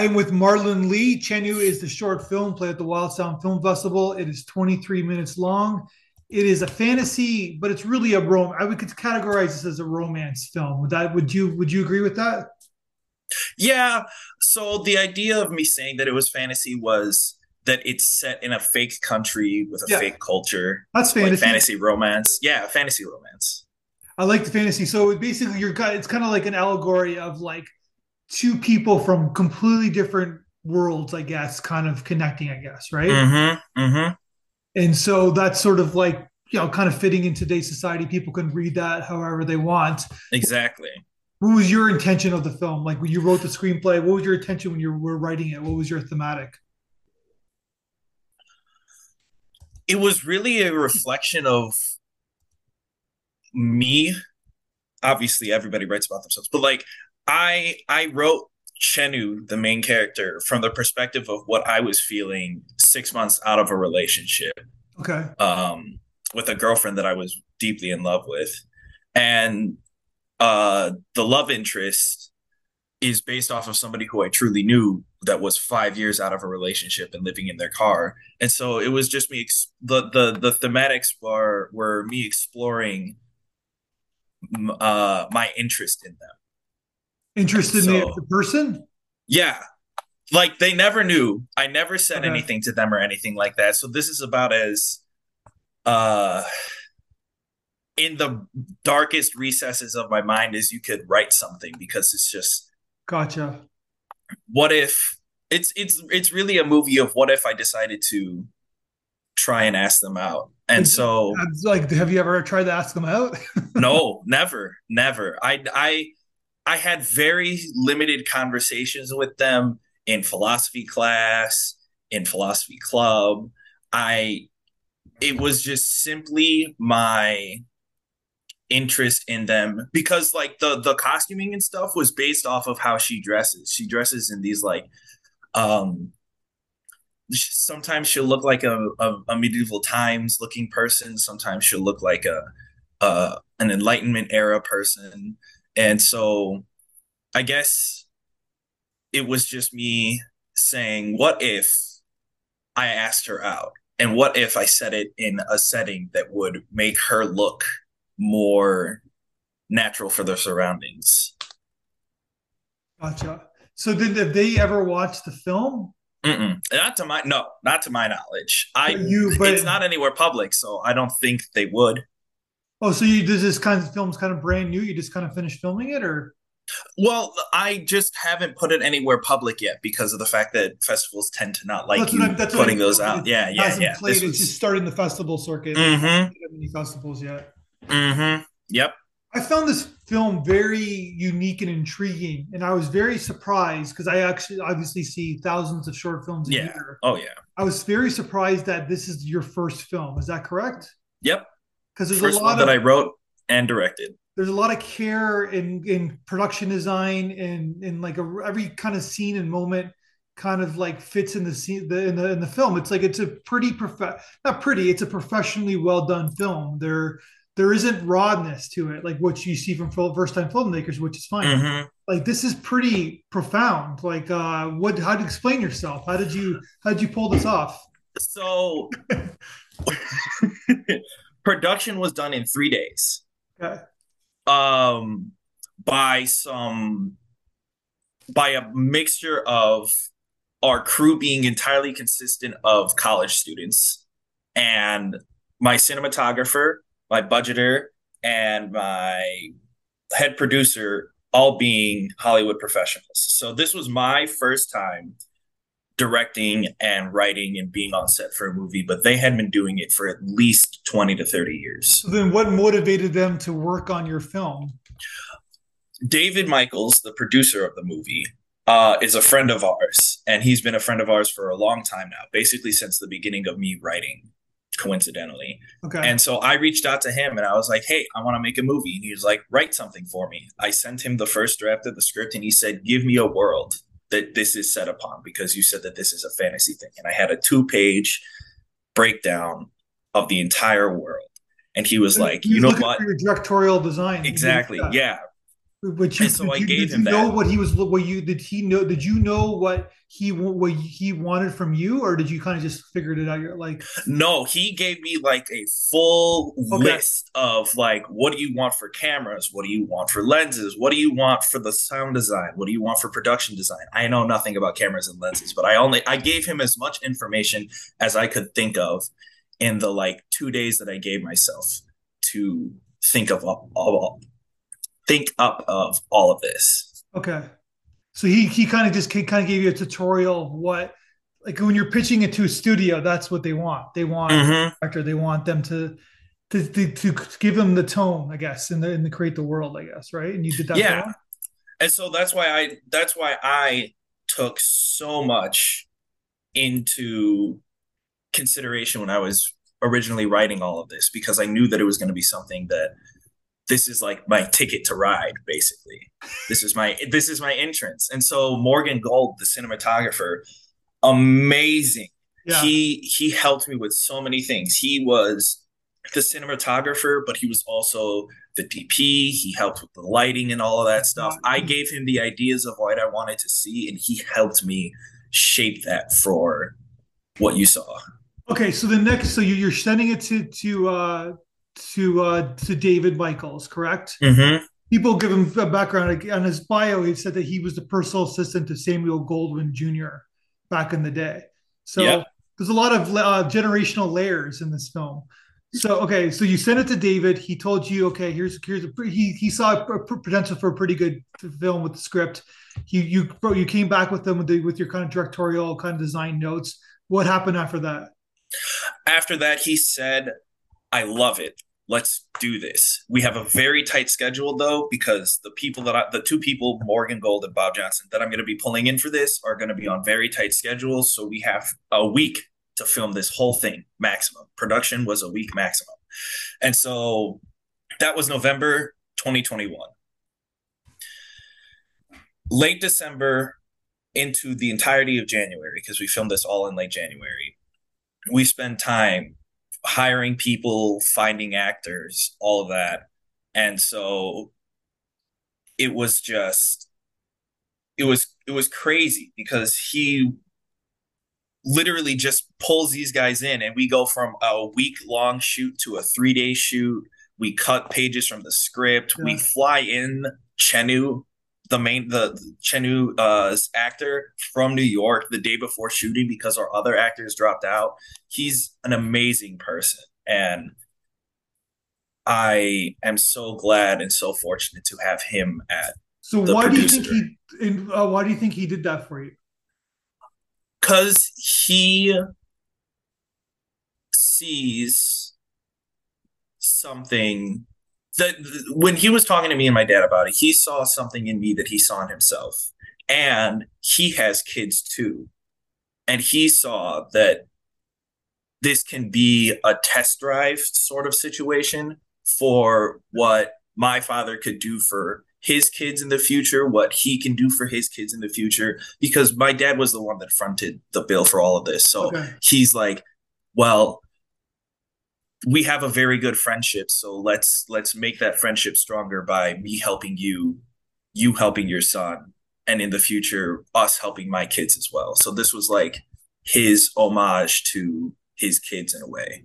I'm with Marlon Lee. Chenu is the short film played at the Wild Sound Film Festival. It is 23 minutes long. It is a fantasy, but it's really a rom. I would categorize this as a romance film. Would that? Would you? Would you agree with that? Yeah. So the idea of me saying that it was fantasy was that it's set in a fake country with a yeah. fake culture. That's fantasy. Like fantasy romance. Yeah, fantasy romance. I like the fantasy. So basically, you're it's kind of like an allegory of like two people from completely different worlds, I guess, kind of connecting. I guess, right? Mm-hmm. Mm-hmm. And so that's sort of like you know, kind of fitting in today's society. People can read that however they want. Exactly. What was your intention of the film? Like when you wrote the screenplay, what was your intention when you were writing it? What was your thematic? it was really a reflection of me obviously everybody writes about themselves but like i i wrote chenu the main character from the perspective of what i was feeling six months out of a relationship okay um with a girlfriend that i was deeply in love with and uh the love interest is based off of somebody who I truly knew that was five years out of a relationship and living in their car. And so it was just me. Ex- the the the thematics were were me exploring uh my interest in them. Interested so, in the person? Yeah. Like they never knew. I never said okay. anything to them or anything like that. So this is about as uh in the darkest recesses of my mind as you could write something because it's just Gotcha. What if it's it's it's really a movie of what if I decided to try and ask them out. And so like have you ever tried to ask them out? no, never, never. I I I had very limited conversations with them in philosophy class, in philosophy club. I it was just simply my interest in them because like the the costuming and stuff was based off of how she dresses. She dresses in these like um sometimes she'll look like a, a, a medieval times looking person sometimes she'll look like a, a an enlightenment era person and so i guess it was just me saying what if i asked her out and what if i said it in a setting that would make her look more natural for their surroundings. Gotcha. So did have they ever watch the film? Mm-mm. Not to my no, not to my knowledge. I but you, but it's not anywhere public, so I don't think they would. Oh, so you does this kind of film's kind of brand new? You just kind of finished filming it, or? Well, I just haven't put it anywhere public yet because of the fact that festivals tend to not like that's you that's putting those out. Yeah, yeah, yeah. Played, this it's was... just starting the festival circuit. Mm-hmm. Any festivals yet? Mm-hmm. Yep. I found this film very unique and intriguing, and I was very surprised because I actually obviously see thousands of short films a yeah. year. Oh yeah. I was very surprised that this is your first film. Is that correct? Yep. Because there's first a lot of, that I wrote and directed. There's a lot of care in in production design and in like a, every kind of scene and moment kind of like fits in the scene the, in the in the film. It's like it's a pretty prof not pretty. It's a professionally well done film. There there isn't rawness to it, like what you see from first time filmmakers, which is fine. Mm-hmm. Like this is pretty profound. Like, uh, what? How to explain yourself? How did you? How did you pull this off? So, production was done in three days. Okay. Um, by some, by a mixture of our crew being entirely consistent of college students and my cinematographer my budgeter, and my head producer all being Hollywood professionals. So this was my first time directing and writing and being on set for a movie, but they had been doing it for at least 20 to 30 years. So then what motivated them to work on your film? David Michaels, the producer of the movie, uh, is a friend of ours, and he's been a friend of ours for a long time now, basically since the beginning of me writing coincidentally. Okay. And so I reached out to him and I was like, hey, I want to make a movie. And he was like, write something for me. I sent him the first draft of the script and he said, give me a world that this is set upon because you said that this is a fantasy thing. And I had a two page breakdown of the entire world. And he was like, you know what? your directorial design. Exactly. Yeah. Which you, And so I you, gave did him you know that. what he was what you did he know did you know what he what he wanted from you or did you kind of just figured it out you're like No, he gave me like a full Okay. list of like, what do you want for cameras? What do you want for lenses? What do you want for the sound design? What do you want for production design? I know nothing about cameras and lenses, but I only I gave him as much information as I could think of in the like two days that I gave myself to think of all, all think up of all of this. okay so he he kind of just kind of gave you a tutorial of what like when you're pitching it to a studio that's what they want they want Mhm. actor they want them to to, to, to give them the tone i guess and, the, and to create the world i guess right and you did that Yeah. him? and so that's why I that's why I took so much into consideration when I was originally writing all of this because I knew that it was going to be something that this is like my ticket to ride basically. This is my this is my entrance. And so Morgan Gold the cinematographer amazing. Yeah. He he helped me with so many things. He was the cinematographer but he was also the dp he helped with the lighting and all of that stuff. I mm-hmm. gave him the ideas of what i wanted to see and he helped me shape that for what you saw Okay, so the next, so you- you're sending it to to uh, to uh, to David Michaels, correct? mm-hmm. People give him a background on his bio. He said that he was the personal assistant to Samuel Goldwyn Jr. back in the day. So Yep. there's a lot of uh, generational layers in this film. So okay, so you sent it to David. He told you, okay, here's here's a he he saw a potential for a pretty good film with the script. You you you came back with them with, the, with your kind of directorial kind of design notes. What happened after that? After that he said i love it. Let's do this. We have a very tight schedule though because the people that I, the two people morgan gold and bob johnson that i'm going to be pulling in for this are going to be on very tight schedules. So we have a week to film this whole thing maximum. Production was a week maximum. And so that was november 2021 late december into the entirety of january because we filmed this all in late january we spend time hiring people, finding actors, all of that. And so it was just it was it was crazy because he literally just pulls these guys in and we go from a week long shoot to a 3-day shoot. We cut pages from the script. We fly in Chenu the main the Chenu uh actor from New York the day before shooting because our other actors dropped out. He's an amazing person and I am so glad and so fortunate to have him at So the why do you think he? And uh, why do you think he did that for you? because he sees something that when he was talking to me and my dad about it, he saw something in me that he saw in himself. And he has kids too. And he saw that this can be a test drive sort of situation for what my father could do for his kids in the future, what he can do for his kids in the future, because my dad was the one that fronted the bill for all of this. So Okay. he's like, well, we have a very good friendship, so let's let's make that friendship stronger by me helping you, you helping your son, and in the future, us helping my kids as well. So this was like his homage to his kids in a way.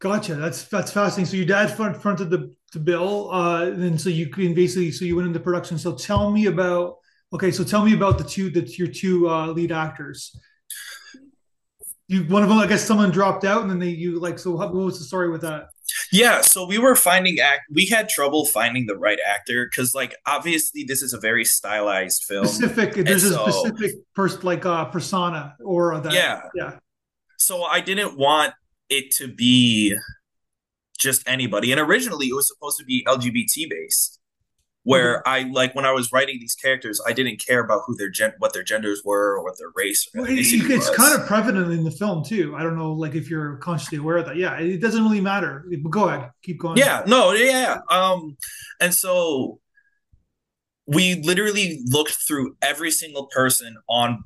Gotcha. That's that's fascinating. So your dad front, fronted the, the bill, uh, and so you can basically so you went into production. So tell me about okay. So tell me about the two that your two uh, lead actors. You one of them, I guess, someone dropped out, and then they you like. So what was the story with that? Yeah, so we were finding act. We had trouble finding the right actor because, like, obviously, this is a very stylized film. Specific. There's a so- specific person like uh, persona or that. Yeah. Yeah. so I didn't want it to be just anybody. And originally, it was supposed to be LGBT based, where I like when I was writing these characters, I didn't care about who their gen, what their genders were, or what their race or Well, it- it's was. kind of prevalent in the film too. I don't know, like if you're consciously aware of that. Yeah, it doesn't really matter. But go ahead, keep going. Yeah, no, yeah. Um, and so we literally looked through every single person on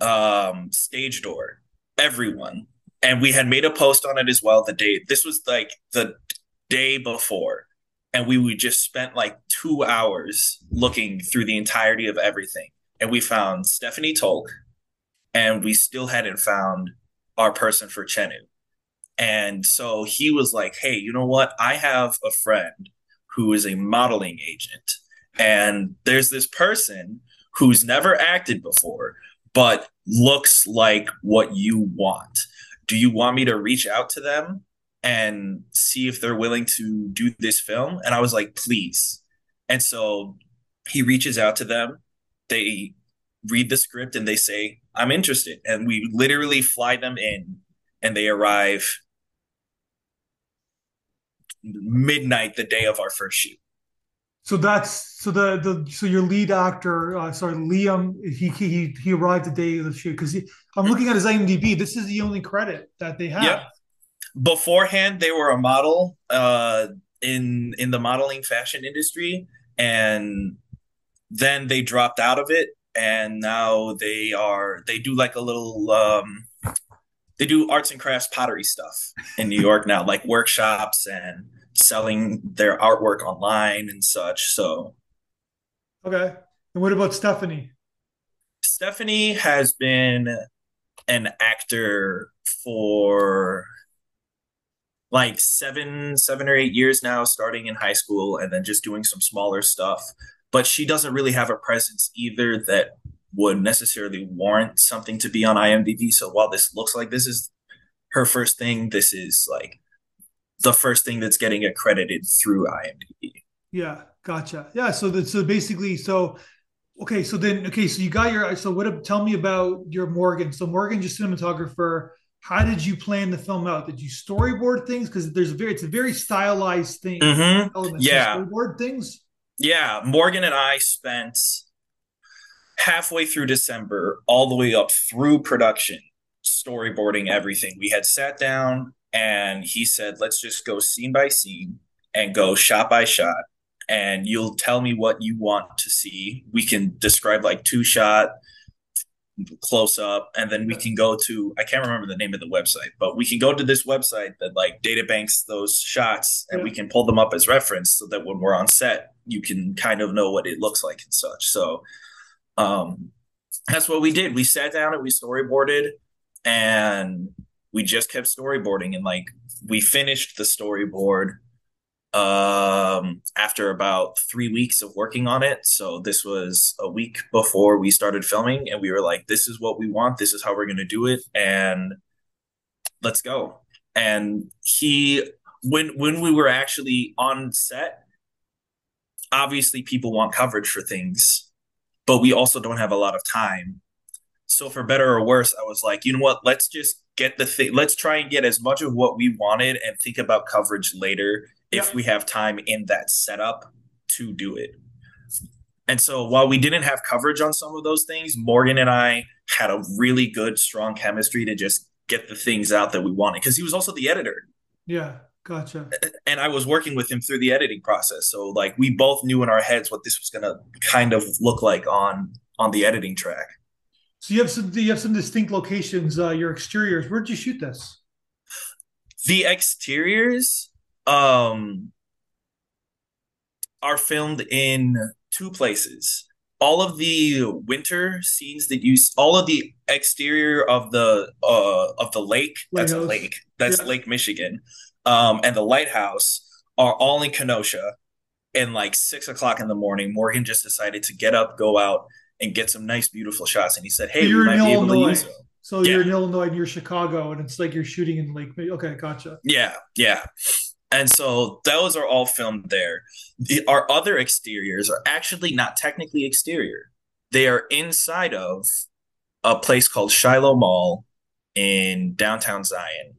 um stage door, everyone. And we had made a post on it as well the day this was like the day before. And we would just spent like two hours looking through the entirety of everything. And we found stephanie tolk and we still hadn't found our person for chenu. And so he was like hey you know what? I have a friend who is a modeling agent and there's this person who's never acted before but looks like what you want. Do you want me to reach out to them and see if they're willing to do this film. And I was like, please. And so he reaches out to them. They read the script and they say, I'm interested. And we literally fly them in and they arrive midnight the day of our first shoot. So that's so the the so your lead actor, uh, sorry, Liam, he he he arrived the day of the shoot because I'm looking at his IMDb. This is the only credit that they have. Yep beforehand they were a model uh, in in the modeling fashion industry and then they dropped out of it and now they are they do like a little um they do arts and crafts pottery stuff in New York now like workshops and selling their artwork online and such so. Okay. And what about Stephanie? Stephanie has been an actor for like seven seven or eight years now starting in high school and then just doing some smaller stuff. But she doesn't really have a presence either that would necessarily warrant something to be on imdb so while this looks like this is her first thing this is like the first thing that's getting accredited through imdb yeah gotcha. Yeah so that so basically so okay so then okay so you got your so what tell me about your morgan. So morgan just cinematographer how did you plan the film out? Did you storyboard things? Because there's a very it's a very stylized thing. Mm-hmm. Yeah, storyboard things. Yeah, Morgan and I spent halfway through December, all the way up through production, storyboarding everything. We had sat down and he said, "Let's just go scene by scene and go shot by shot." And you'll tell me what you want to see. We can describe like two shot, close up and then we can go to i can't remember the name of the website but we can go to this website that like data banks those shots and yeah. we can pull them up as reference so that when we're on set you can kind of know what it looks like and such. So um that's what we did. We sat down and we storyboarded and we just kept storyboarding and like we finished the storyboard um, after about three weeks of working on it. So this was a week before we started filming, and we were like, "This is what we want. This is how we're going to do it, and let's go." And he, when when we were actually on set, obviously people want coverage for things, but we also don't have a lot of time. So for better or worse, I was like, you know what? Let's just get the thing. Let's try and get as much of what we wanted and think about coverage later if we have time in that setup to do it. And so while we didn't have coverage on some of those things, Morgan and I had a really good, strong chemistry to just get the things out that we wanted because he was also the editor. Yeah, gotcha. And I was working with him through the editing process. So like we both knew in our heads what this was gonna kind of look like on on the editing track. So you have some you have some distinct locations, uh, your exteriors. Where'd you shoot this? The exteriors um are filmed in two places. All of the winter scenes that you, all of the exterior of the uh of the lake, that's a lake, that's yeah. Lake Michigan, um, and the lighthouse are all in Kenosha. And like six o'clock in the morning, Morgan just decided to get up, go out, and get some nice, beautiful shots. And he said, "Hey, you're in Illinois, so yeah. you're in Illinois near Chicago, and it's like you're shooting in Lake. Okay, gotcha. Yeah, yeah. And so those are all filmed there. The, our other exteriors are actually not technically exterior. They are inside of a place called Shiloh Mall in downtown Zion.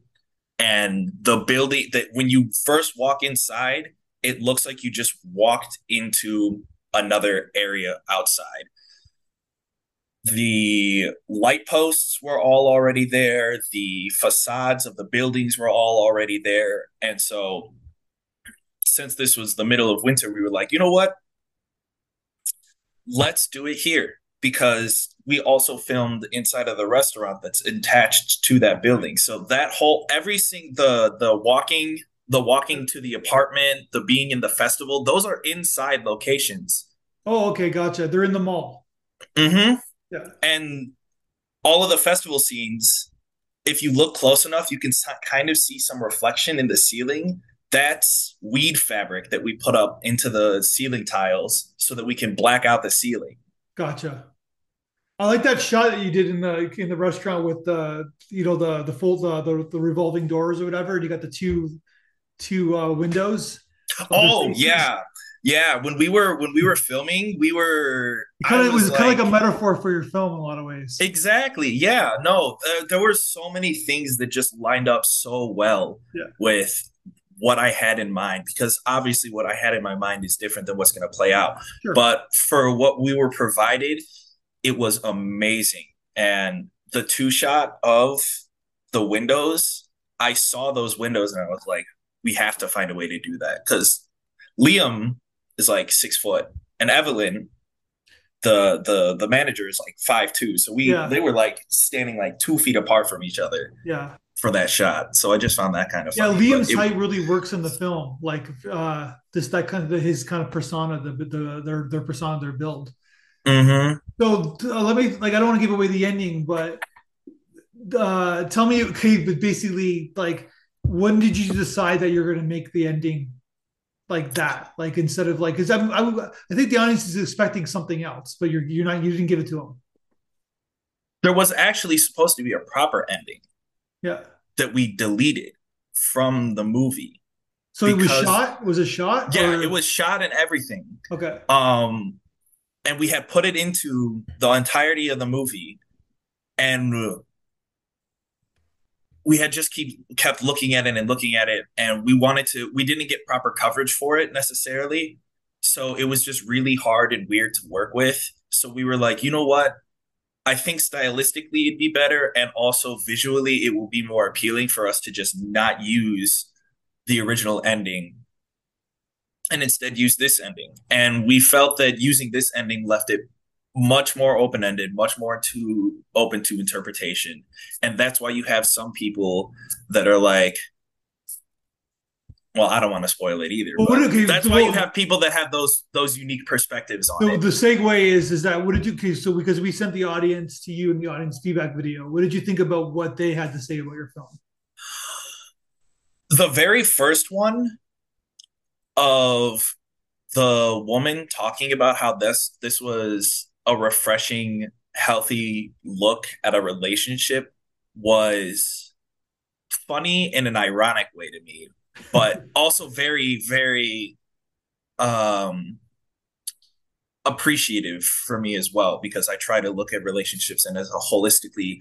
And the building that when you first walk inside, it looks like you just walked into another area outside the light posts were all already there the facades of the buildings were all already there and so since this was the middle of winter we were like you know what let's do it here because we also filmed inside of the restaurant that's attached to that building so that whole every single the the walking the walking to the apartment, the being in the festival, those are inside locations. Oh, okay, gotcha. They're in the mall. Mm-hmm. Yeah. And all of the festival scenes, if you look close enough, you can kind of see some reflection in the ceiling. That's weed fabric that we put up into the ceiling tiles so that we can black out the ceiling. Gotcha. I like that shot that you did in the in the restaurant with the you know the the full the the, the revolving doors or whatever, and you got the two two uh, windows. Oh yeah, yeah. When we were when we were filming, we were kind of, it was like, kind of like a metaphor for your film in a lot of ways. Exactly. Yeah. No, uh, there were so many things that just lined up so well yeah. with what I had in mind because obviously what I had in my mind is different than what's going to play out. Sure. But for what we were provided, it was amazing. And the two shot of the windows, I saw those windows and I was like, we have to find a way to do that because Liam is like six foot and Evelyn, the the the manager is like five two. So we yeah. they were like standing like two feet apart from each other. Yeah. For that shot, so I just found that kind of yeah. Liam's height really works in the film, like uh, this that kind of his kind of persona, the the their their persona, their build. Mm-hmm. So uh, let me like I don't want to give away the ending, but uh, tell me, okay, but basically, like, when did you decide that you're going to make the ending like that? Like instead of like, because I, I, I think the audience is expecting something else, but you're you're not you didn't give it to them. There was actually supposed to be a proper ending. Yeah. That we deleted from the movie. So because, it was shot. Was it shot? Yeah, or? it was shot and everything. Okay. Um, and we had put it into the entirety of the movie and we had just keep kept looking at it and looking at it and we wanted to we didn't get proper coverage for it necessarily. So it was just really hard and weird to work with. So we were like you know what? I think stylistically it'd be better and also visually it will be more appealing for us to just not use the original ending and instead use this ending. And we felt that using this ending left it much more open ended, much more to open to interpretation. And that's why you have some people that are like, well, I don't want to spoil it either. Well, okay, that's why you have people that have those those unique perspectives on so it. The segue is is that what did you so because we sent the audience to you in the audience feedback video, what did you think about what they had to say about your film? The very first one of the woman talking about how this this was a refreshing healthy look at a relationship was funny in an ironic way to me but also very very um appreciative for me as well because I try to look at relationships in as a holistically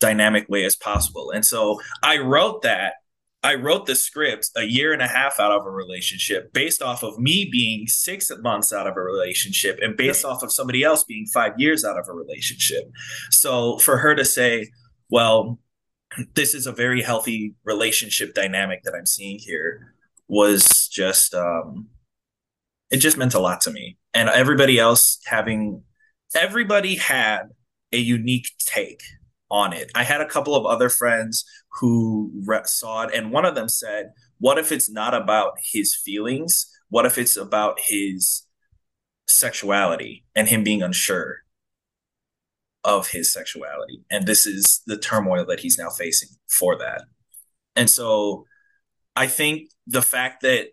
dynamic way as possible. And so I wrote that I wrote the script a year and a half out of a relationship based off of me being six months out of a relationship and based off of somebody else being five years out of a relationship. So for her to say, well, this is a very healthy relationship dynamic that I'm seeing here was just, um, it just meant a lot to me. And everybody else having, everybody had a unique take on it. I had a couple of other friends who re- saw it, and one of them said, What if it's not about his feelings? What if it's about his sexuality and him being unsure of his sexuality? And this is the turmoil that he's now facing for that. And so I think the fact that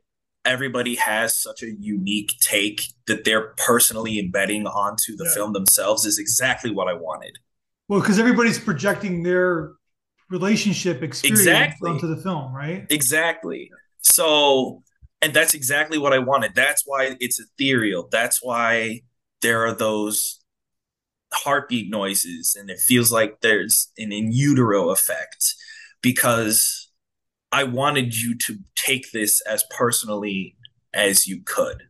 everybody has such a unique take that they're personally embedding onto the yeah. film themselves is exactly what I wanted. Well, because everybody's projecting their relationship experience exactly. onto the film, right? Exactly. So, and that's exactly what I wanted. That's why it's ethereal. That's why there are those heartbeat noises and it feels like there's an in utero effect because I wanted you to take this as personally as you could.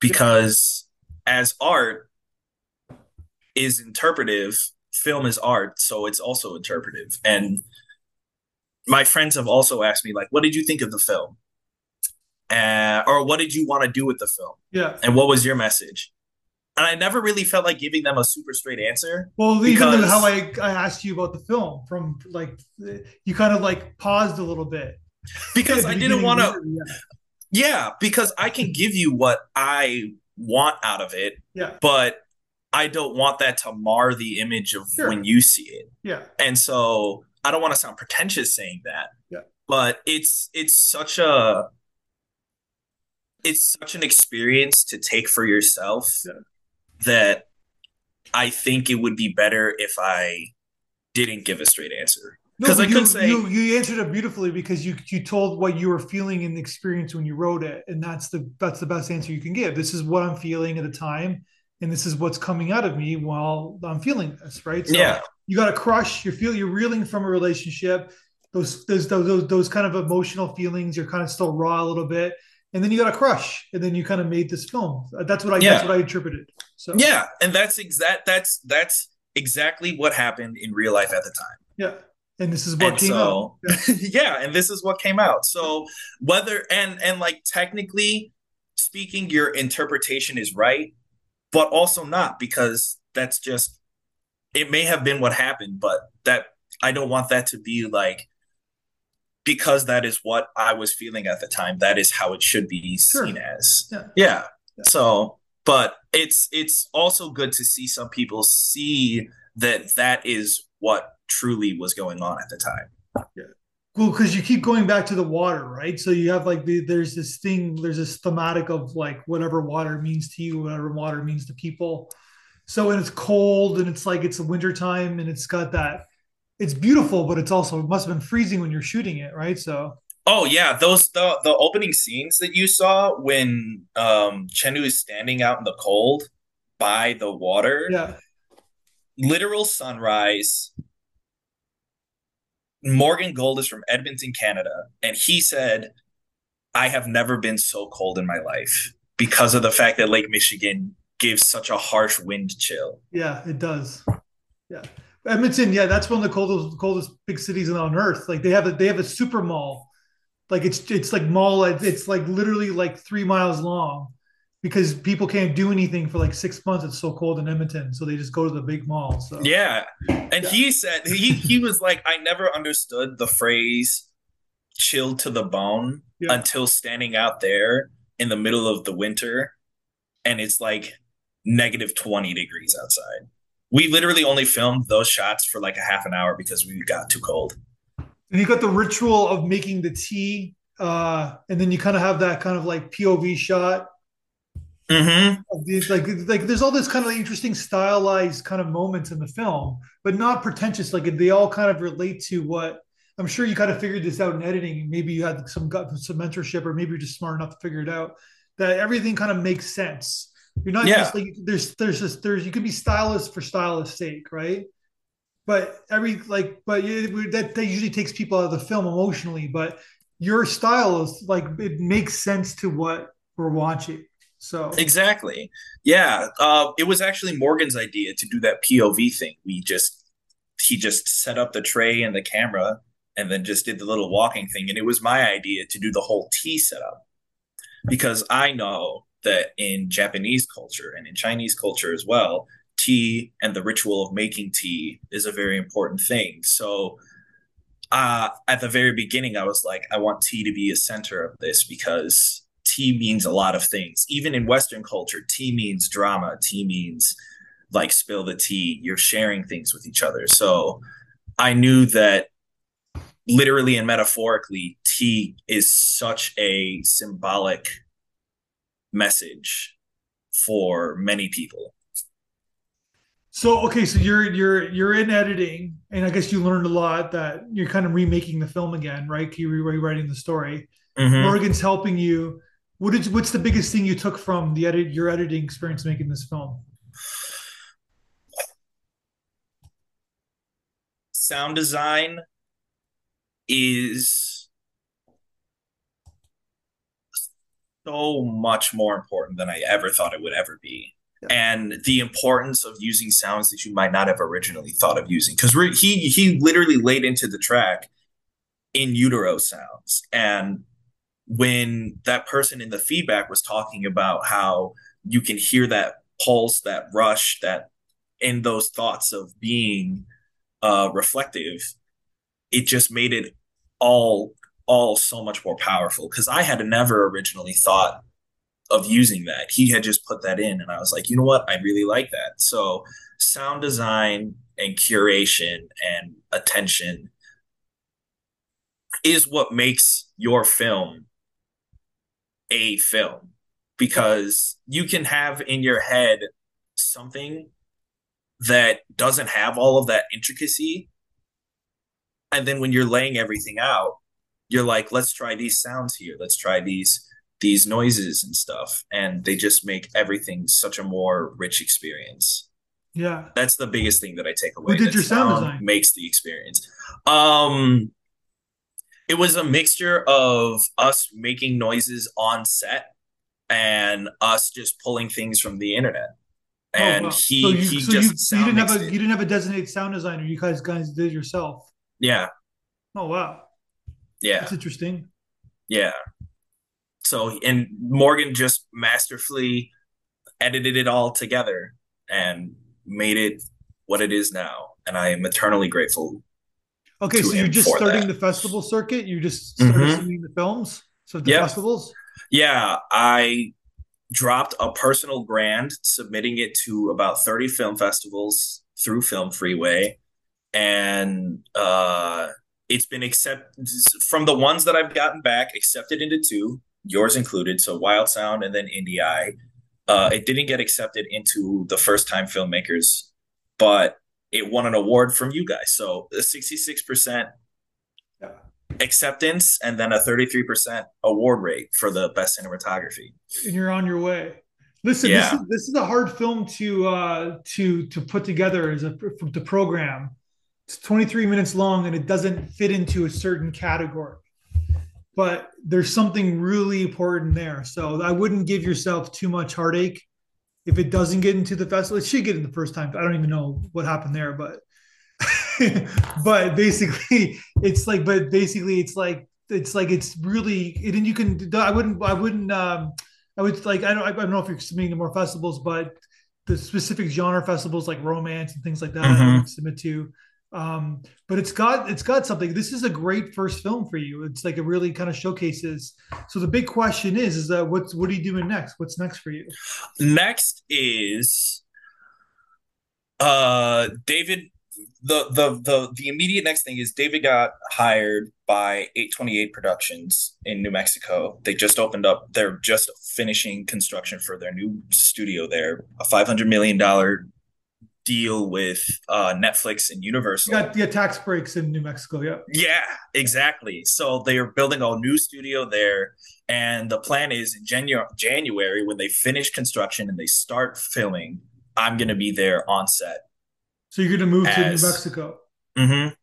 Because as art, is interpretive, film is art, so it's also interpretive. And my friends have also asked me, like, what did you think of the film? Uh, or what did you want to do with the film? Yeah. And what was your message? And I never really felt like giving them a super straight answer. Well, because... even how I, I asked you about the film, from like, you kind of like paused a little bit because I didn't want to. movie, Yeah, because I can give you what I want out of it, Yeah, but I don't want that to mar the image of Sure. when you see it. yeah, And so I don't want to sound pretentious saying that. Yeah. But it's it's such a it's such an experience to take for yourself Yeah. that I think it would be better if I didn't give a straight answer. No, Because I but you, could say you you answered it beautifully because you you told what you were feeling in the experience when you wrote it, and that's the that's the best answer you can give. This is what I'm feeling at the time, and this is what's coming out of me while I'm feeling this. Right? So Yeah. You got a crush. You feel you're reeling from a relationship. Those those those those, those kind of emotional feelings. You're kind of still raw a little bit, and then you got a crush, and then you kind of made this film. That's what I Yeah. that's what I interpreted. So Yeah, and that's exact that's that's exactly what happened in real life at the time. yeah, and this is what and came so out. Yeah. yeah and this is what came out so whether and and like technically speaking your interpretation is right but also not because that's just it may have been what happened but that i don't want that to be like because that is what i was feeling at the time that is how it should be Sure. seen as Yeah. yeah Yeah. so but it's it's also good to see some people see that that is what truly was going on at the time Well, because you keep going back to the water, right? So you have like the, there's this thing, there's this thematic of like whatever water means to you, whatever water means to people. So and it's cold and it's like it's a winter time and it's got that. It's beautiful, but it's also it must have been freezing when you're shooting it, right? So Oh yeah, those the the opening scenes that you saw when um Chenu is standing out in the cold by the water, yeah, literal sunrise. Morgan Gold is from Edmonton, Canada, and he said, "I have never been so cold in my life because of the fact that Lake Michigan gives such a harsh wind chill." yeah, it does. Yeah, Edmonton, yeah, that's one of the coldest coldest big cities on earth. Like they have a they have a super mall, like it's it's like mall. It's like literally like three miles long because people can't do anything for like six months. It's so cold in Edmonton, so they just go to the big mall. So Yeah. And Yeah. he said he he was like, I never understood the phrase chilled to the bone Yeah. until standing out there in the middle of the winter and it's like negative 20 degrees outside. We literally only filmed those shots for like a half an hour because we got too cold. and you got the ritual of making the tea, uh, and then you kind of have that kind of like POV shot Mm-hmm. these like like there's all this kind of interesting stylized kind of moments in the film, but not pretentious. Like they all kind of relate to what I'm sure you kind of figured this out in editing. Maybe you had some some mentorship, or maybe you're just smart enough to figure it out. That everything kind of makes sense. You're not Yeah. just like there's there's just there's you can be stylist for stylist's sake, right? But every like but it, that that usually takes people out of the film emotionally. But your style is like it makes sense to what we're watching. So Exactly. Yeah. Uh, it was actually Morgan's idea to do that POV thing. We just he just set up the tray and the camera and then just did the little walking thing. And it was my idea to do the whole tea setup. Because I know that in Japanese culture and in Chinese culture as well, tea and the ritual of making tea is a very important thing. So uh, at the very beginning, I was like, I want tea to be a center of this because tea means a lot of things. Even in Western culture, tea means drama. Tea means like spill the tea. You're sharing things with each other. So I knew that literally and metaphorically, tea is such a symbolic message for many people. So okay, so you're you're you're in editing, and I guess you learned a lot that you're kind of remaking the film again, right? You're rewriting the story. Mhm. Morgan's helping you. What is what's the biggest thing you took from the edit your editing experience making this film? Sound design is so much more important than I ever thought it would ever be. Yeah. And the importance of using sounds that you might not have originally thought of using. Because he he literally laid into the track in utero sounds. And when that person in the feedback was talking about how you can hear that pulse, that rush, that in those thoughts of being uh reflective, it just made it all all so much more powerful because I had never originally thought of using that. He had just put that in, and I was like, you know what? I really like that. So, sound design and curation and attention is what makes your film a film because you can have in your head something that doesn't have all of that intricacy. And then when you're laying everything out you're like let's try these sounds here. Let's try these these noises and stuff. And they just make everything such a more rich experience. Yeah. That's the biggest thing that i take away. Who did your sound, sound design? makes the experience. Um it was a mixture of us making noises on set and us just pulling things from the internet. And oh, wow. he so you, he so just you, you didn't have a it. you didn't have a designated sound designer. You guys guys did yourself. Yeah. Oh wow. Yeah. That's interesting. Yeah. So and morgan just masterfully edited it all together and made it what it is now. And i am eternally grateful Okay, so you're just starting that. the festival circuit. You just started mm-hmm. seeing the films, so the yep. festivals. Yeah, I dropped a personal grant, submitting it to about 30 film festivals through Film Freeway, and uh, it's been accepted from the ones that I've gotten back, accepted into two, yours included. So Wild Sound and then Indie Eye. Uh, it didn't get accepted into the first time filmmakers, but it won an award from you guys. So a 66% yeah. acceptance and then a 33% award rate for the best cinematography. And you're on your way. Listen, yeah. this, is, this is a hard film to uh, to to put together as a to program. It's 23 minutes long and it doesn't fit into a certain category. But there's something really important there. So I wouldn't give yourself too much heartache if it doesn't get into the festival, it should get in the first time. I don't even know what happened there, but but basically it's like but basically it's like it's like it's really and you can I wouldn't I wouldn't um I would like I don't I don't know if you're submitting to more festivals, but the specific genre festivals like romance and things like that mm-hmm. Submit to um, but it's got it's got something. This is a great first film for you. It's like it really kind of showcases. So the big question is is that what's what are you doing next? What's next for you? Next is uh david the the the the immediate next thing is david got hired by 828 productions in new mexico. They just opened up they're just finishing construction for their new studio there a 500 million dollar deal with uh, Netflix and Universal. You got the tax breaks in New Mexico, yeah. Yeah, exactly. So they are building a new studio there, and the plan is in Janu- January when they finish construction and they start filming. I'm going to be there on set. So you're going to move as, to New Mexico. Mm-hmm.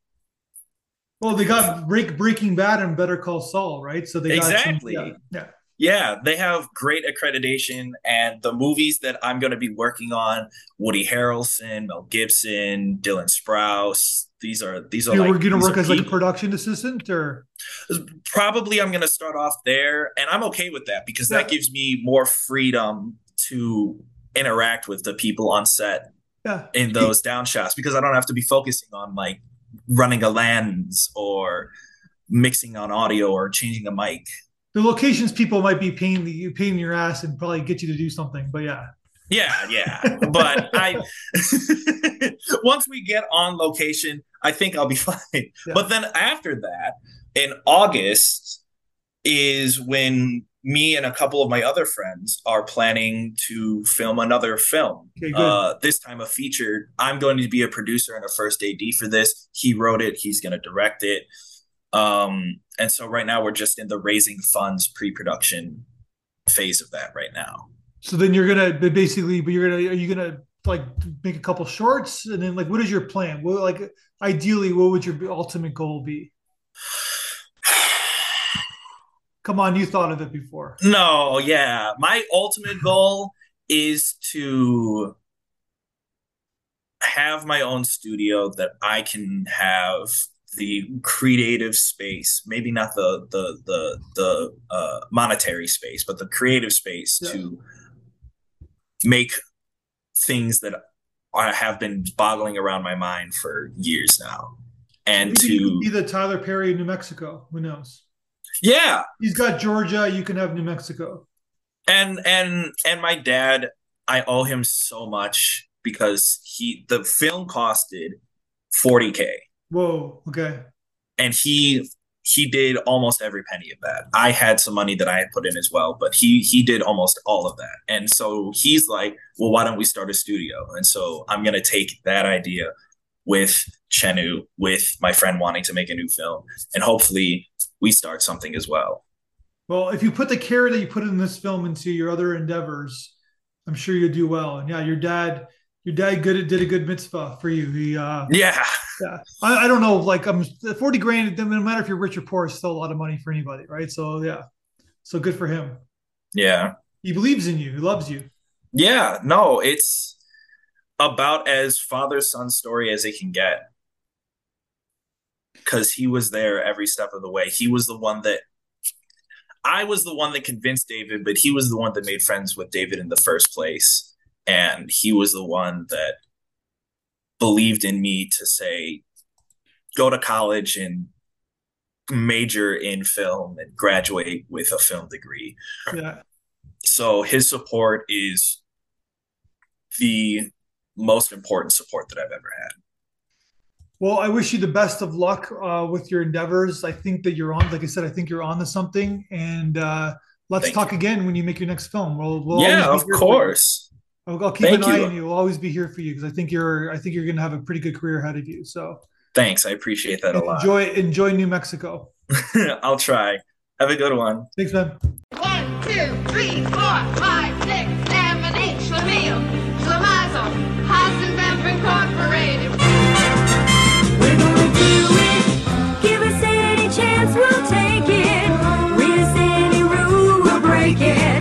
Well, they got break, Breaking Bad and Better Call Saul, right? So they exactly. Some, yeah, yeah. Yeah, they have great accreditation, and the movies that I'm going to be working on: Woody Harrelson, Mel Gibson, Dylan Sprouse. These are these are. You're like, going to work as people. like a production assistant, or probably I'm going to start off there, and I'm okay with that because yeah. that gives me more freedom to interact with the people on set yeah. in those down shots because I don't have to be focusing on like running a lens or mixing on audio or changing a mic the locations people might be paying the paying your ass and probably get you to do something. But yeah. Yeah, yeah. But I once we get on location, I think I'll be fine. Yeah. But then after that, in August is when me and a couple of my other friends are planning to film another film. Okay, uh, this time a feature. I'm going to be a producer and a first AD for this. He wrote it. He's going to direct it. Um, and so right now we're just in the raising funds pre-production phase of that right now. So then you're gonna basically, but you're gonna are you gonna like make a couple shorts and then like what is your plan? What like ideally what would your ultimate goal be? Come on, you thought of it before. No, yeah. My ultimate goal is to have my own studio that I can have the creative space maybe not the the the the uh, monetary space but the creative space yeah. to make things that I have been boggling around my mind for years now and maybe to be the Tyler Perry in New Mexico who knows Yeah. He's got Georgia. You can have New Mexico. And and and my dad, I owe him so much because he the film costed 40k. Whoa. Okay. And he he did almost every penny of that. I had some money that I had put in as well, but he he did almost all of that. And so he's like, "Well, why don't we start a studio?" And so I'm to take that idea with Chenu, with my friend wanting to make a new film, and hopefully we start something as well. Well, if you put the care that you put in this film into your other endeavors, I'm sure you'll do well. And yeah, your dad, your dad good did a good mitzvah for you. He uh yeah. Yeah. I, I don't know, like I'm 40 grand, no matter if you're rich or poor, it's still a lot of money for anybody, right? So yeah. So good for him. Yeah. He believes in you, he loves you. Yeah, no, it's about as father son story as it can get. Because he was there every step of the way. He was the one that I was the one that convinced David, but he was the one that made friends with David in the first place. And he was the one that believed in me to say, go to college and major in film and graduate with a film degree. Yeah. So his support is the most important support that I've ever had. Well, I wish you the best of luck uh, with your endeavors. I think that you're on, like I said, I think you're on to something. And uh, let's Thank talk you. again when you make your next film. We'll, we'll yeah, of course. I'll, I'll keep Thank an eye on you. We'll always be here for you because I think you're I think you're going to have a pretty good career ahead of you. So thanks, I appreciate that a lot. Enjoy enjoy New Mexico. I'll try. Have a good one. Thanks, man. One, two, three, four, five, six, seven, eight. Schlemiel, Incorporated. We're gonna do it. Give us any chance, we'll take it. We'll any rule, we'll break it.